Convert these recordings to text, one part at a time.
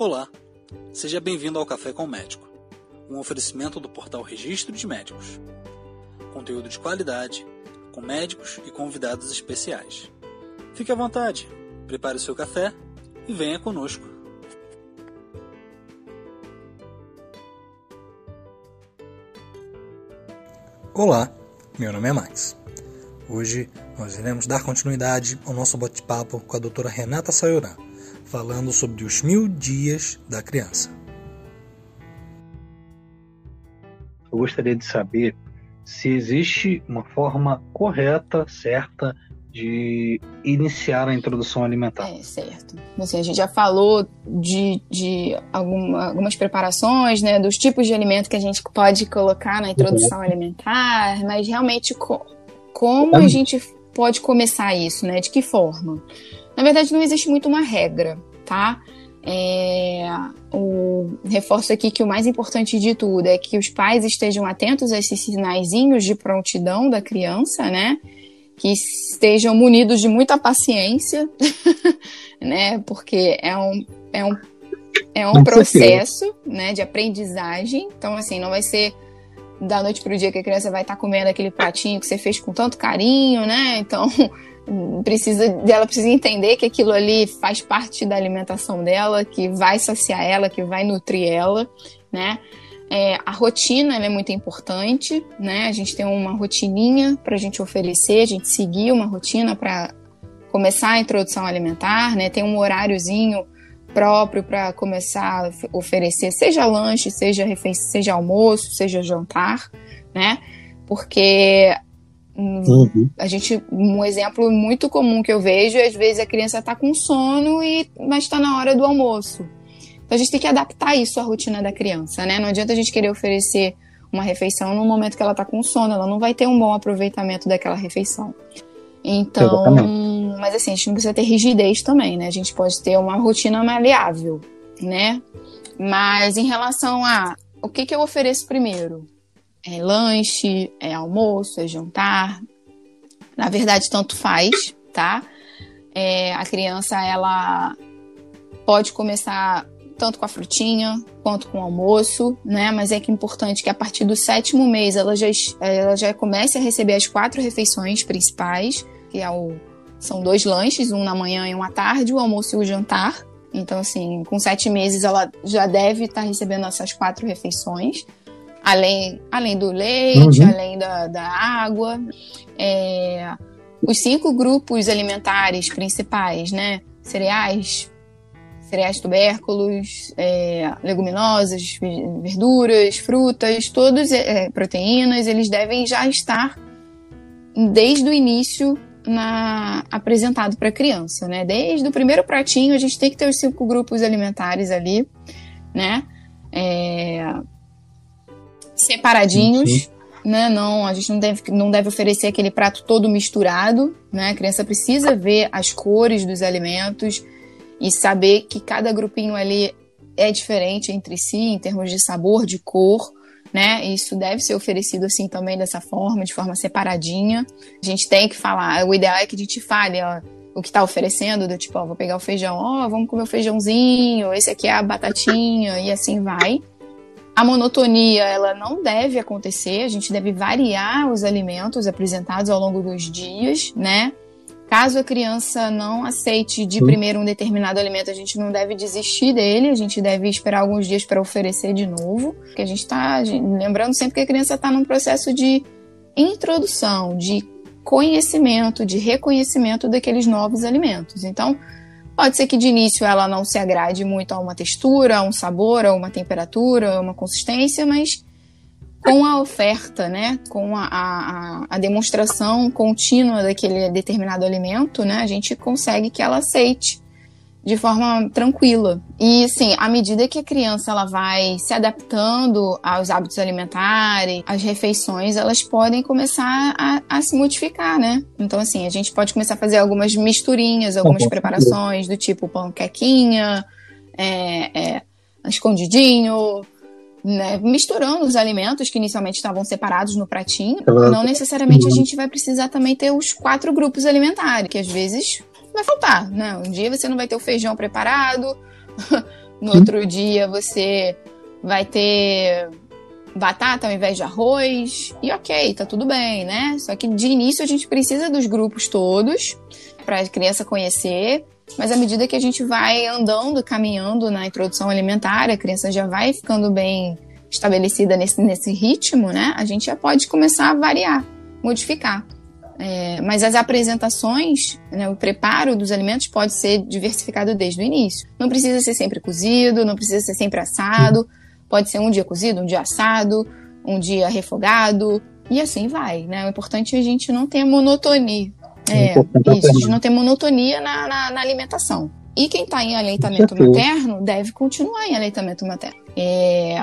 Olá, seja bem-vindo ao Café com o Médico, um oferecimento do portal Registro de Médicos. Conteúdo de qualidade, com médicos e convidados especiais. Fique à vontade, prepare o seu café e venha conosco. Olá, meu nome é Max. Hoje nós iremos dar continuidade ao nosso bate-papo com a doutora Renata Sayoran falando sobre os mil dias da criança. Eu gostaria de saber se existe uma forma correta, certa, de iniciar a introdução alimentar. É, certo. Assim, a gente já falou de, de alguma, algumas preparações, né, dos tipos de alimento que a gente pode colocar na introdução alimentar, mas realmente co como a gente pode começar isso, né? De que forma? Na verdade, não existe muito uma regra, tá? É, o, reforço aqui que o mais importante de tudo é que os pais estejam atentos a esses sinaizinhos de prontidão da criança, né? Que estejam munidos de muita paciência, né? Porque é um, é um, é um processo né, de aprendizagem. Então, assim, não vai ser da noite para o dia que a criança vai estar tá comendo aquele pratinho que você fez com tanto carinho, né? Então, precisa dela precisa entender que aquilo ali faz parte da alimentação dela, que vai saciar ela, que vai nutrir ela, né? É, a rotina é muito importante, né? A gente tem uma rotininha para a gente oferecer, a gente seguir uma rotina para começar a introdução alimentar, né? Tem um horáriozinho próprio para começar a oferecer, seja lanche, seja refeição, seja almoço, seja jantar, né? Porque Uhum. A gente, um exemplo muito comum que eu vejo é às vezes a criança está com sono e mas está na hora do almoço. Então a gente tem que adaptar isso à rotina da criança, né? Não adianta a gente querer oferecer uma refeição no momento que ela está com sono, ela não vai ter um bom aproveitamento daquela refeição. Então, Exatamente. mas assim, a gente não precisa ter rigidez também, né? A gente pode ter uma rotina maleável, né? Mas em relação a o que, que eu ofereço primeiro? É lanche, é almoço, é jantar. Na verdade, tanto faz, tá? É, a criança, ela pode começar tanto com a frutinha quanto com o almoço, né? Mas é que é importante que a partir do sétimo mês ela já, ela já comece a receber as quatro refeições principais, que é o, são dois lanches, um na manhã e um à tarde, o almoço e o jantar. Então, assim, com sete meses ela já deve estar recebendo essas quatro refeições além, além do leite, uhum. além da, da água. É, os cinco grupos alimentares principais, né? Cereais, cereais tubérculos, é, leguminosas, verduras, frutas, todos é, proteínas, eles devem já estar desde o início na, apresentado para a criança, né? Desde o primeiro pratinho a gente tem que ter os cinco grupos alimentares ali, né? É, separadinhos. Né? Não, a gente não deve, não deve oferecer aquele prato todo misturado, né? A criança precisa ver as cores dos alimentos e saber que cada grupinho ali é diferente entre si em termos de sabor, de cor, né? Isso deve ser oferecido assim também dessa forma, de forma separadinha. A gente tem que falar, o ideal é que a gente fale, ó, o que está oferecendo, do tipo, ó, vou pegar o feijão, ó, vamos comer o feijãozinho, esse aqui é a batatinha, e assim vai. A monotonia, ela não deve acontecer, a gente deve variar os alimentos apresentados ao longo dos dias, né? Caso a criança não aceite de primeiro um determinado alimento, a gente não deve desistir dele, a gente deve esperar alguns dias para oferecer de novo. Porque a gente está lembrando sempre que a criança está num processo de introdução, de conhecimento, de reconhecimento daqueles novos alimentos. Então, Pode ser que de início ela não se agrade muito a uma textura, a um sabor, a uma temperatura, a uma consistência, mas com a oferta, né, com a, a, a, demonstração contínua daquele determinado alimento, né, a gente consegue que ela aceite de forma tranquila. E assim, à medida que a criança ela vai se adaptando aos hábitos alimentares, as refeições, elas podem começar a, a se modificar, né? Então assim, a gente pode começar a fazer algumas misturinhas, algumas preparações do tipo panquequinha, é, é, escondidinho, né, misturando os alimentos que inicialmente estavam separados no pratinho. Não necessariamente a gente vai precisar também ter os quatro grupos alimentares, que às vezes vai faltar, né? Um dia você não vai ter o feijão preparado, no outro dia você vai ter batata ao invés de arroz, e ok, tá tudo bem, né? Só que de início a gente precisa dos grupos todos para a criança conhecer, mas à medida que a gente vai andando, caminhando na introdução alimentar, a criança já vai ficando bem estabelecida nesse, nesse ritmo, né? A gente já pode começar a variar, modificar. É, mas as apresentações, né, o preparo dos alimentos pode ser diversificado desde o início. Não precisa ser sempre cozido, não precisa ser sempre assado. Pode ser um dia cozido, um dia assado, um dia refogado, e assim vai, né? O importante é a gente não ter monotonia. É, é isso, a gente não ter monotonia na, na, na alimentação. E quem está em aleitamento materno deve continuar em aleitamento materno. É,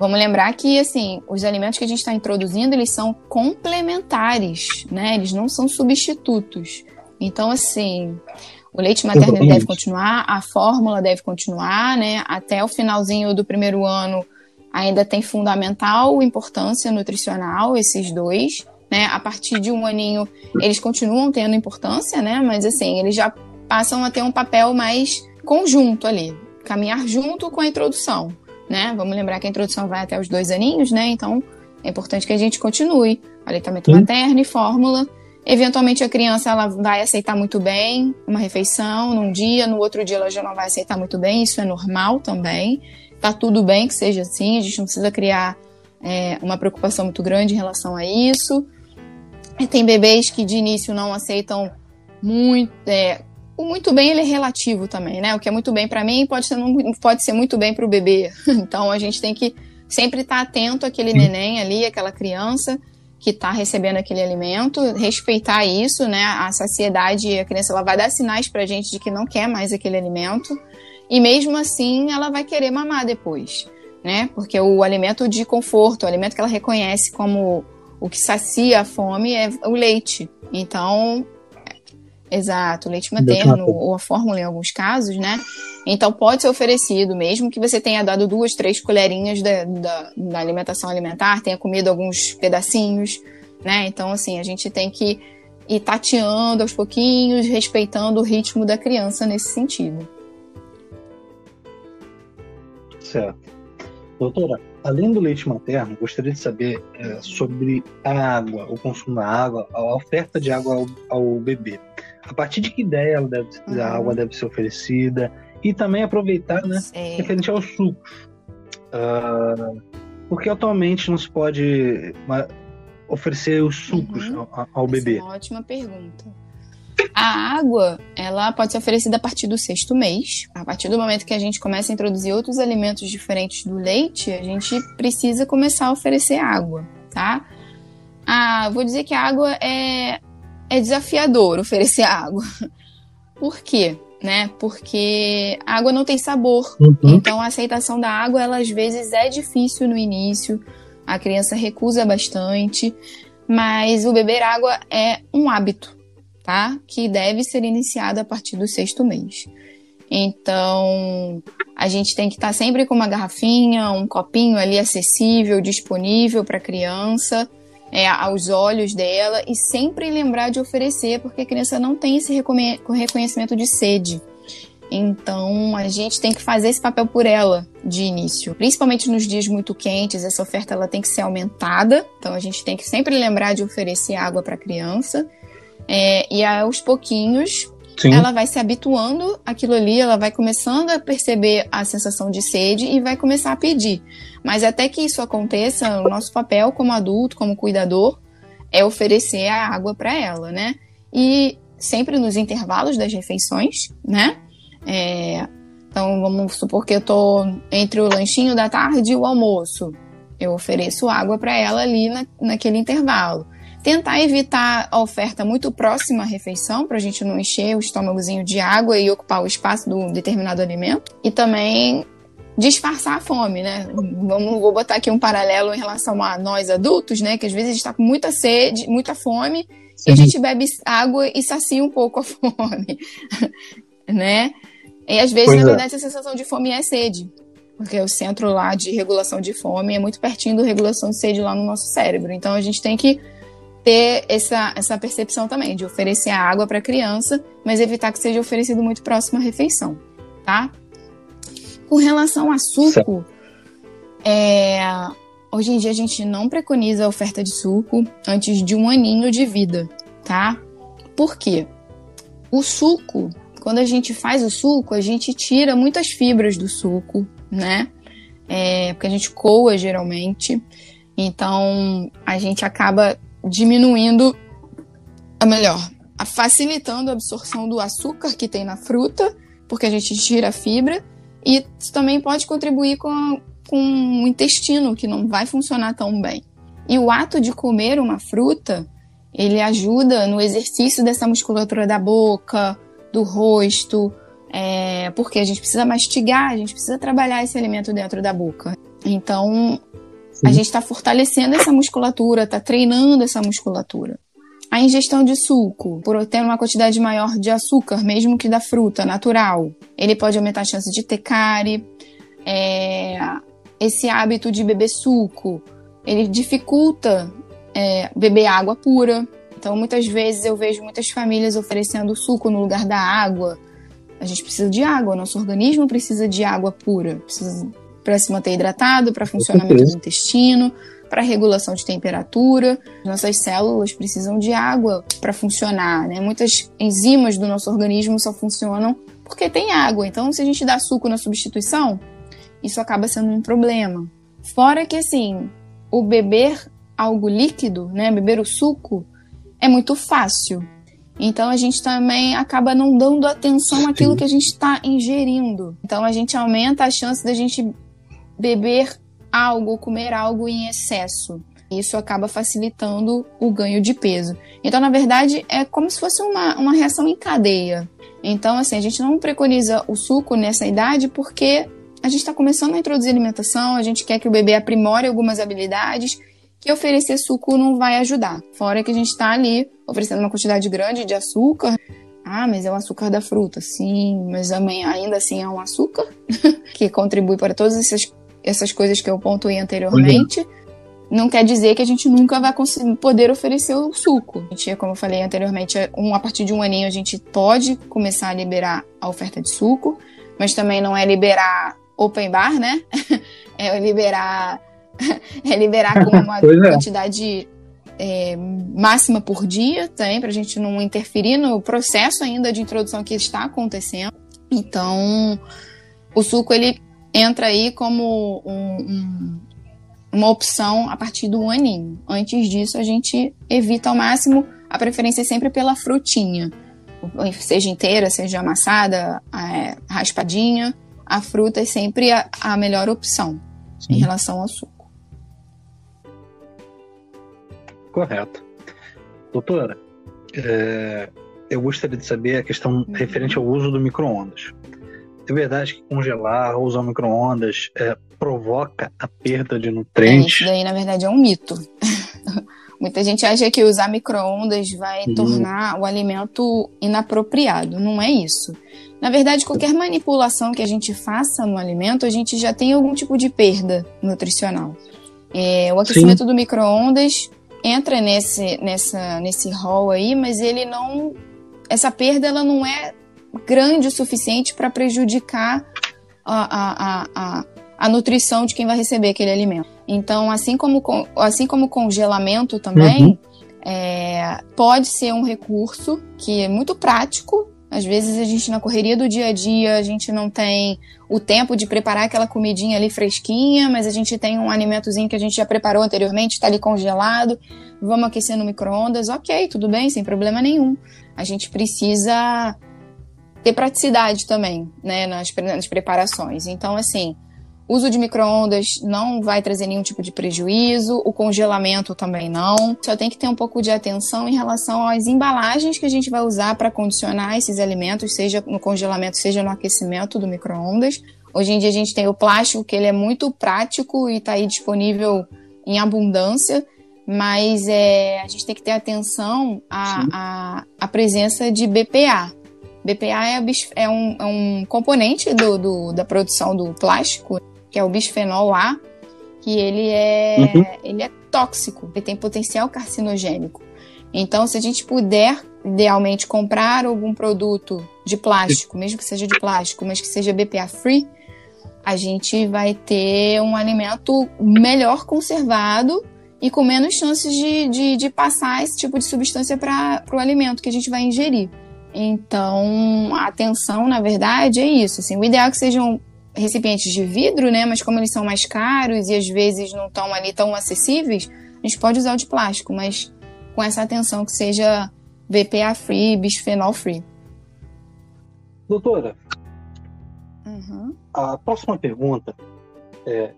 Vamos lembrar que, assim, os alimentos que a gente está introduzindo, eles são complementares, né? Eles não são substitutos. Então, assim, o leite materno deve continuar, a fórmula deve continuar, né? Até o finalzinho do primeiro ano ainda tem fundamental importância nutricional, esses dois, né? A partir de um aninho, eles continuam tendo importância, né? Mas, assim, eles já passam a ter um papel mais conjunto ali, caminhar junto com a introdução né? Vamos lembrar que a introdução vai até os dois aninhos, né? Então é importante que a gente continue. Aleitamento materno e fórmula. Eventualmente a criança ela vai aceitar muito bem uma refeição num dia, no outro dia ela já não vai aceitar muito bem, isso é normal também. Tá tudo bem que seja assim, a gente não precisa criar é, uma preocupação muito grande em relação a isso. Tem bebês que de início não aceitam muito, é, o muito bem ele é relativo também, né? O que é muito bem para mim pode ser, não, pode ser muito bem para o bebê. Então a gente tem que sempre estar tá atento àquele neném ali, aquela criança que está recebendo aquele alimento, respeitar isso, né? A saciedade, a criança ela vai dar sinais para a gente de que não quer mais aquele alimento e mesmo assim ela vai querer mamar depois, né? Porque o alimento de conforto, o alimento que ela reconhece como o que sacia a fome é o leite. Então Exato, leite materno ou a fórmula em alguns casos, né? Então pode ser oferecido, mesmo que você tenha dado duas, três colherinhas da, da, da alimentação alimentar, tenha comido alguns pedacinhos, né? Então, assim, a gente tem que ir tateando aos pouquinhos, respeitando o ritmo da criança nesse sentido. Certo. Doutora, além do leite materno, gostaria de saber é, sobre a água, o consumo da água, a oferta de água ao, ao bebê a partir de que ideia ela deve, uhum. a água deve ser oferecida e também aproveitar, né, Sim. referente aos sucos. Uh, porque atualmente não se pode oferecer os sucos uhum. ao, ao bebê? é uma ótima pergunta. A água, ela pode ser oferecida a partir do sexto mês. A partir do momento que a gente começa a introduzir outros alimentos diferentes do leite, a gente precisa começar a oferecer água, tá? Ah, vou dizer que a água é é desafiador oferecer água. Por quê? Né? Porque a água não tem sabor. Uhum. Então a aceitação da água, ela às vezes é difícil no início. A criança recusa bastante, mas o beber água é um hábito, tá? Que deve ser iniciado a partir do sexto mês. Então, a gente tem que estar sempre com uma garrafinha, um copinho ali acessível, disponível para a criança é, aos olhos dela e sempre lembrar de oferecer, porque a criança não tem esse reconhecimento de sede. Então a gente tem que fazer esse papel por ela de início, principalmente nos dias muito quentes. Essa oferta ela tem que ser aumentada, então a gente tem que sempre lembrar de oferecer água para a criança. É, e aos pouquinhos Sim. ela vai se habituando àquilo ali, ela vai começando a perceber a sensação de sede e vai começar a pedir. Mas até que isso aconteça, o nosso papel como adulto, como cuidador, é oferecer a água para ela, né? E sempre nos intervalos das refeições, né? É, então, vamos supor que eu tô entre o lanchinho da tarde e o almoço. Eu ofereço água para ela ali na, naquele intervalo. Tentar evitar a oferta muito próxima à refeição, para a gente não encher o estômagozinho de água e ocupar o espaço do determinado alimento. E também disfarçar a fome, né? Vamos, vou botar aqui um paralelo em relação a nós adultos, né? Que às vezes a gente está com muita sede, muita fome, Sim. e a gente bebe água e sacia um pouco a fome, né? E às vezes, pois na é. verdade, é. a sensação de fome é sede. Porque o centro lá de regulação de fome é muito pertinho da regulação de sede lá no nosso cérebro. Então a gente tem que ter essa, essa percepção também de oferecer a água para a criança, mas evitar que seja oferecido muito próximo à refeição, tá? Com relação a suco, é, hoje em dia a gente não preconiza a oferta de suco antes de um aninho de vida, tá? Por quê? O suco, quando a gente faz o suco, a gente tira muitas fibras do suco, né? É, porque a gente coa geralmente. Então a gente acaba diminuindo, a melhor, facilitando a absorção do açúcar que tem na fruta, porque a gente tira a fibra, e isso também pode contribuir com, com o intestino, que não vai funcionar tão bem. E o ato de comer uma fruta, ele ajuda no exercício dessa musculatura da boca, do rosto, é, porque a gente precisa mastigar, a gente precisa trabalhar esse alimento dentro da boca. Então, Sim. a gente está fortalecendo essa musculatura, está treinando essa musculatura. A ingestão de suco, por ter uma quantidade maior de açúcar, mesmo que da fruta natural, ele pode aumentar a chance de ter cárie. É, esse hábito de beber suco, ele dificulta é, beber água pura. Então, muitas vezes eu vejo muitas famílias oferecendo suco no lugar da água. A gente precisa de água, nosso organismo precisa de água pura, precisa para se manter hidratado, para funcionamento do intestino para regulação de temperatura. Nossas células precisam de água para funcionar, né? Muitas enzimas do nosso organismo só funcionam porque tem água. Então, se a gente dá suco na substituição, isso acaba sendo um problema. Fora que assim, o beber algo líquido, né, beber o suco é muito fácil. Então a gente também acaba não dando atenção àquilo que a gente está ingerindo. Então a gente aumenta a chance da gente beber algo, comer algo em excesso. Isso acaba facilitando o ganho de peso. Então, na verdade, é como se fosse uma, uma reação em cadeia. Então, assim, a gente não preconiza o suco nessa idade porque a gente está começando a introduzir alimentação, a gente quer que o bebê aprimore algumas habilidades que oferecer suco não vai ajudar. Fora que a gente está ali oferecendo uma quantidade grande de açúcar. Ah, mas é o açúcar da fruta. Sim, mas ainda assim é um açúcar que contribui para todas essas essas coisas que eu pontuei anteriormente, não quer dizer que a gente nunca vai conseguir poder oferecer o suco. A gente, como eu falei anteriormente, é um, a partir de um aninho a gente pode começar a liberar a oferta de suco, mas também não é liberar open bar, né? é liberar é liberar com uma é. quantidade é, máxima por dia também, para a gente não interferir no processo ainda de introdução que está acontecendo. Então, o suco ele entra aí como um, um, uma opção a partir do aninho. Antes disso, a gente evita ao máximo a preferência sempre pela frutinha, seja inteira, seja amassada, é, raspadinha. A fruta é sempre a, a melhor opção Sim. em relação ao suco. Correto. Doutora, é, eu gostaria de saber a questão uhum. referente ao uso do micro-ondas. É verdade que congelar ou usar micro-ondas é, provoca a perda de nutrientes? É, isso daí, na verdade, é um mito. Muita gente acha que usar micro-ondas vai uhum. tornar o alimento inapropriado. Não é isso. Na verdade, qualquer manipulação que a gente faça no alimento, a gente já tem algum tipo de perda nutricional. É, o aquecimento Sim. do micro-ondas entra nesse, nessa, nesse rol aí, mas ele não. Essa perda ela não é grande o suficiente para prejudicar a, a, a, a, nutrição de quem vai receber aquele alimento. Então, assim como, assim como congelamento também, uhum. é, pode ser um recurso que é muito prático. Às vezes a gente, na correria do dia a dia, a gente não tem o tempo de preparar aquela comidinha ali fresquinha, mas a gente tem um alimentozinho que a gente já preparou anteriormente, está ali congelado, vamos aquecer no micro-ondas, ok, tudo bem, sem problema nenhum. A gente precisa ter praticidade também, né, nas, nas preparações. Então, assim, uso de micro-ondas não vai trazer nenhum tipo de prejuízo, o congelamento também não. Só tem que ter um pouco de atenção em relação às embalagens que a gente vai usar para condicionar esses alimentos, seja no congelamento, seja no aquecimento do micro-ondas. Hoje em dia a gente tem o plástico, que ele é muito prático e está aí disponível em abundância, mas é, a gente tem que ter atenção à, à, à presença de BPA, BPA é, é, um, é um, componente do, do, da produção do plástico, que é o bisfenol A, que ele é, uhum. ele é tóxico, ele tem potencial carcinogênico. Então, se a gente puder, idealmente, comprar algum produto de plástico, mesmo que seja de plástico, mas que seja BPA free, a gente vai ter um alimento melhor conservado e com menos chances de, de, de passar esse tipo de substância para o alimento que a gente vai ingerir. Então, a atenção, na verdade, é isso. Assim, o ideal é que sejam recipientes de vidro, né? Mas como eles são mais caros e às vezes não estão ali tão acessíveis, a gente pode usar o de plástico, mas com essa atenção que seja VPA free, bisfenol free. Doutora, uhum. a próxima pergunta é: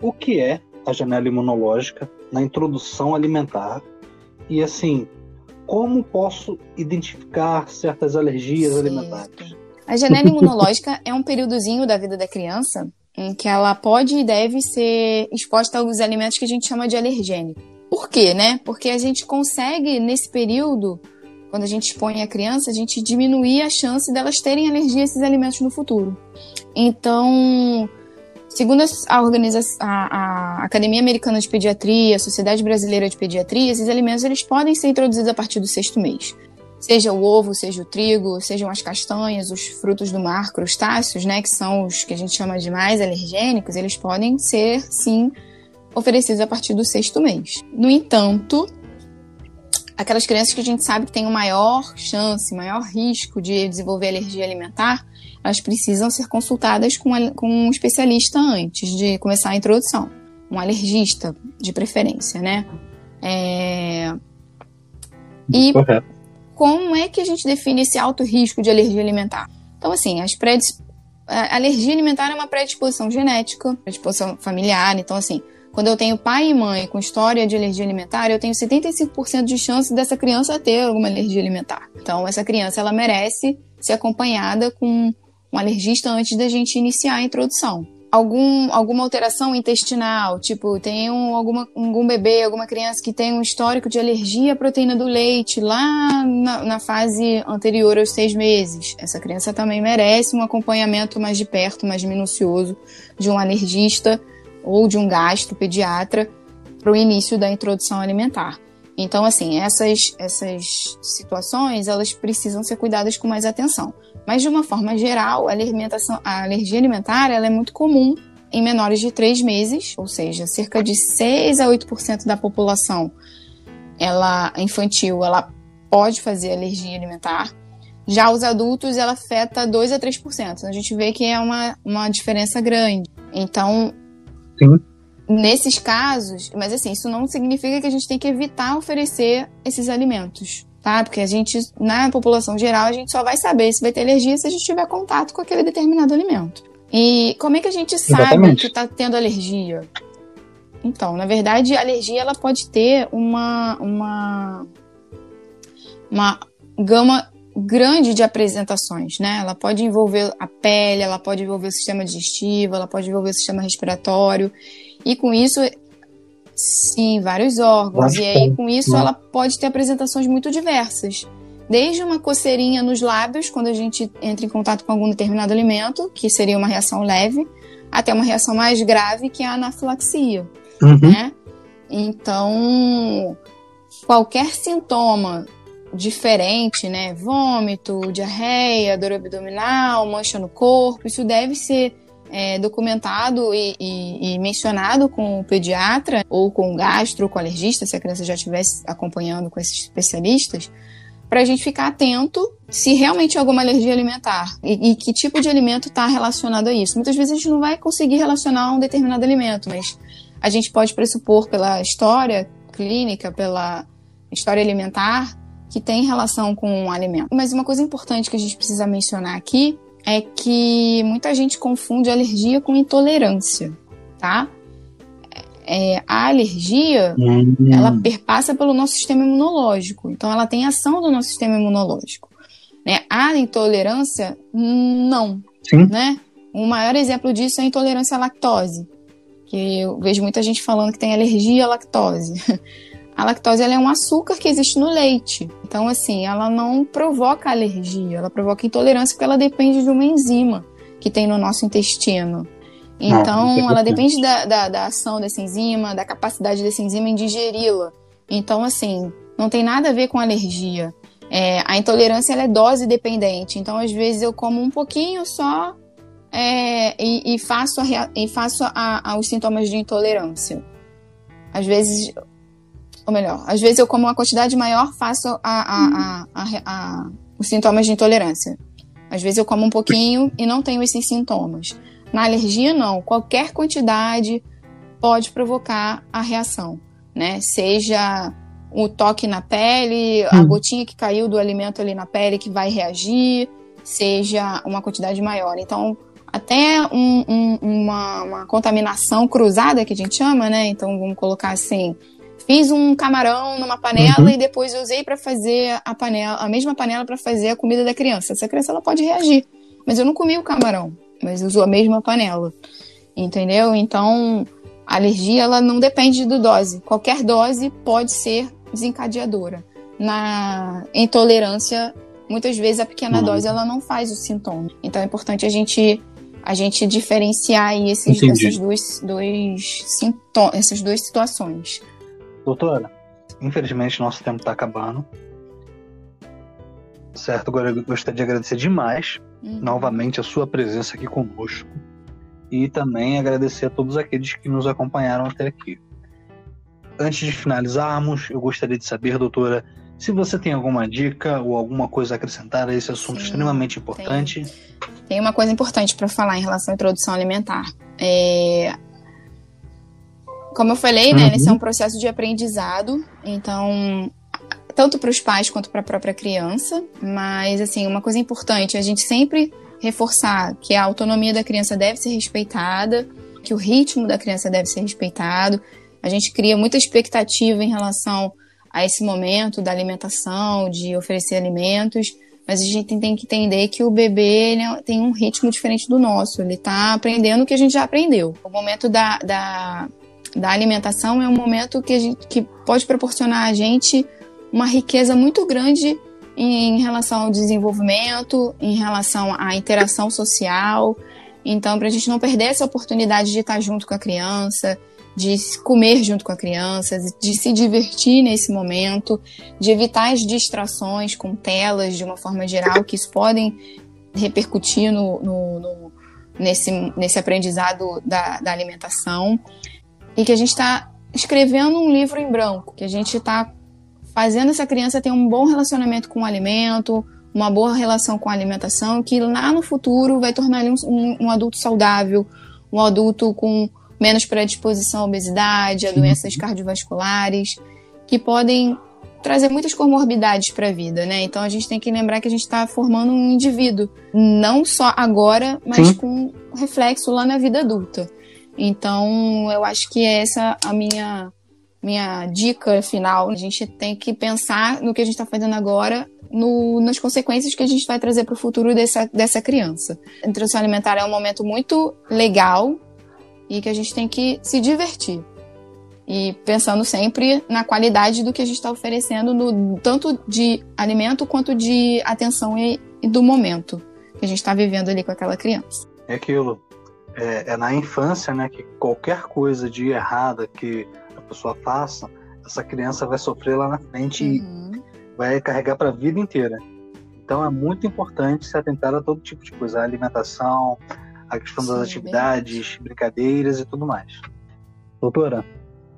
o que é a janela imunológica na introdução alimentar? E assim, como posso identificar certas alergias certo. alimentares? A janela imunológica é um períodozinho da vida da criança em que ela pode e deve ser exposta a alguns alimentos que a gente chama de alergênico. Por quê, né? Porque a gente consegue, nesse período, quando a gente expõe a criança, a gente diminuir a chance delas terem alergia a esses alimentos no futuro. Então, segundo a, organização, a, a Academia Americana de Pediatria, a Sociedade Brasileira de Pediatria, esses alimentos eles podem ser introduzidos a partir do sexto mês. Seja o ovo, seja o trigo, sejam as castanhas, os frutos do mar, crustáceos, né, que são os que a gente chama de mais alergênicos, eles podem ser, sim, oferecidos a partir do sexto mês. No entanto, aquelas crianças que a gente sabe que têm o maior chance, maior risco de desenvolver alergia alimentar, elas precisam ser consultadas com, com um especialista antes de começar a introdução. Um alergista, de preferência, né? É... E Correto. como é que a gente define esse alto risco de alergia alimentar? Então, assim, as predisp... a alergia alimentar é uma predisposição genética, predisposição familiar. Então, assim, quando eu tenho pai e mãe com história de alergia alimentar, eu tenho 75% de chance dessa criança ter alguma alergia alimentar. Então, essa criança ela merece ser acompanhada com um alergista antes da gente iniciar a introdução. Algum, alguma alteração intestinal, tipo, tem um, alguma, algum bebê, alguma criança que tem um histórico de alergia à proteína do leite lá na, na fase anterior aos seis meses. Essa criança também merece um acompanhamento mais de perto, mais minucioso de um alergista ou de um gastro pediatra para o início da introdução alimentar. Então, assim, essas, essas situações, elas precisam ser cuidadas com mais atenção. Mas, de uma forma geral, a, alimentação, a alergia alimentar ela é muito comum em menores de 3 meses, ou seja, cerca de 6 a 8% da população ela infantil ela pode fazer alergia alimentar. Já os adultos, ela afeta 2 a 3%. Então, a gente vê que é uma, uma diferença grande. Então, Sim. Nesses casos, mas assim, isso não significa que a gente tem que evitar oferecer esses alimentos, tá? Porque a gente, na população geral, a gente só vai saber se vai ter alergia se a gente tiver contato com aquele determinado alimento. E como é que a gente sabe Exatamente. que está tendo alergia? Então, na verdade, a alergia ela pode ter uma, uma, uma gama grande de apresentações, né? Ela pode envolver a pele, ela pode envolver o sistema digestivo, ela pode envolver o sistema respiratório. E com isso, sim, vários órgãos. e aí, com isso, ela pode ter apresentações muito diversas. Desde uma coceirinha nos lábios, quando a gente entra em contato com algum determinado alimento, que seria uma reação leve, até uma reação mais grave, que é a anafilaxia, uhum. né? Então, qualquer sintoma diferente, né? Vômito, diarreia, dor abdominal, mancha no corpo, isso deve ser é, documentado e, e, e, mencionado com o pediatra ou com o gastro, com o alergista, se a criança já estivesse acompanhando com esses especialistas, para a gente ficar atento se realmente é alguma alergia alimentar e, e que tipo de alimento está relacionado a isso. Muitas vezes a gente não vai conseguir relacionar um determinado alimento, mas a gente pode pressupor pela história clínica, pela história alimentar, que tem relação com o alimento. Mas uma coisa importante que a gente precisa mencionar aqui é que muita gente confunde alergia com intolerância, tá? É, a alergia, uhum. ela perpassa pelo nosso sistema imunológico, então ela tem ação do nosso sistema imunológico. Né? A intolerância, não, Sim. né? O maior exemplo disso é a intolerância à lactose, que eu vejo muita gente falando que tem alergia à lactose. A lactose é um açúcar que existe no leite. Então, assim, ela não provoca alergia, ela provoca intolerância porque ela depende de uma enzima que tem no nosso intestino. Então, ah, ela depende da, da, da, ação dessa enzima, da capacidade dessa enzima em digeri-la. Então, assim, não tem nada a ver com alergia. É, a intolerância é dose dependente. Então, às vezes, eu como um pouquinho só é, e, e, faço, a, e faço a, a, os sintomas de intolerância. Às vezes, ou melhor, às vezes eu como uma quantidade maior, faço a, a, os sintomas de intolerância. Às vezes eu como um pouquinho e não tenho esses sintomas. Na alergia, não. Qualquer quantidade pode provocar a reação, né? Seja o toque na pele, a hum. gotinha que caiu do alimento ali na pele que vai reagir, seja uma quantidade maior. Então, até um, um, uma, uma, contaminação cruzada, que a gente chama, né? Então, vamos colocar assim: fiz um camarão numa panela uhum. e depois usei para fazer a panela, a mesma panela para fazer a comida da criança. Essa criança ela pode reagir, mas eu não comi o camarão, mas usou a mesma panela, entendeu? Então, a alergia ela não depende do dose. Qualquer dose pode ser desencadeadora. Na intolerância, muitas vezes a pequena uhum. dose ela não faz o sintoma. Então é importante a gente a gente diferenciar esses, essas duas, dois sintomas, essas duas situações. Doutora, infelizmente nosso tempo está acabando. Certo, agora eu gostaria de agradecer demais uhum. novamente a sua presença aqui conosco e também agradecer a todos aqueles que nos acompanharam até aqui. Antes de finalizarmos, eu gostaria de saber, doutora, se você tem alguma dica ou alguma coisa a acrescentar a esse assunto Sim, extremamente importante. Tem, tem uma coisa importante para falar em relação à introdução alimentar. É... Como eu falei, né, uhum. esse é um processo de aprendizado, então tanto para os pais quanto para a própria criança. Mas assim, uma coisa importante, a gente sempre reforçar que a autonomia da criança deve ser respeitada, que o ritmo da criança deve ser respeitado. A gente cria muita expectativa em relação a esse momento da alimentação, de oferecer alimentos, mas a gente tem que entender que o bebê tem um ritmo diferente do nosso, ele está aprendendo o que a gente já aprendeu. O momento da, da, da alimentação é um momento que, gente, que pode proporcionar a gente uma riqueza muito grande em relação ao desenvolvimento, em relação à interação social. Então, para a gente não perder essa oportunidade de estar junto com a criança, de comer junto com a criança, de se divertir nesse momento, de evitar as distrações com telas de uma forma geral, que isso podem repercutir no, no, no nesse, nesse aprendizado da, da alimentação. E que a gente está escrevendo um livro em branco, que a gente está fazendo essa criança ter um bom relacionamento com o alimento, uma boa relação com a alimentação, que lá no futuro vai tornar ele um, um, adulto saudável, um adulto com menos predisposição à obesidade, a doenças cardiovasculares, que podem trazer muitas comorbidades para a vida, né? Então a gente tem que lembrar que a gente está formando um indivíduo, não só agora, mas Sim. com reflexo lá na vida adulta. Então eu acho que essa a minha minha dica final. A gente tem que pensar no que a gente está fazendo agora no, nas consequências que a gente vai trazer para o futuro dessa, dessa criança. A introdução alimentar é um momento muito legal e que a gente tem que se divertir. E pensando sempre na qualidade do que a gente está oferecendo, no, tanto de alimento quanto de atenção e, e do momento que a gente está vivendo ali com aquela criança. É aquilo. É, é, na infância, né, que qualquer coisa de errada que a pessoa faça, essa criança vai sofrer lá na frente uhum. e vai carregar para a vida inteira. Então é muito importante se atentar a todo tipo de coisa, a alimentação, a questão Sim, das atividades, brincadeiras e tudo mais. Doutora,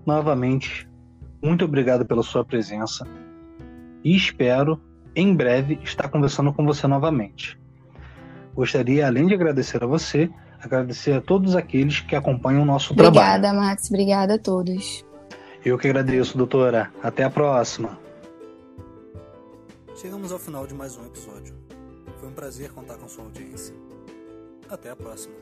novamente, muito obrigado pela sua presença e espero em breve estar conversando com você novamente. Gostaria, além de agradecer a você, agradecer a todos aqueles que acompanham o nosso obrigada, trabalho. Obrigada, Max. Obrigada a todos. Eu que agradeço, doutora. Até a próxima. Chegamos ao final de mais um episódio. Foi um prazer contar com sua audiência. Até a próxima.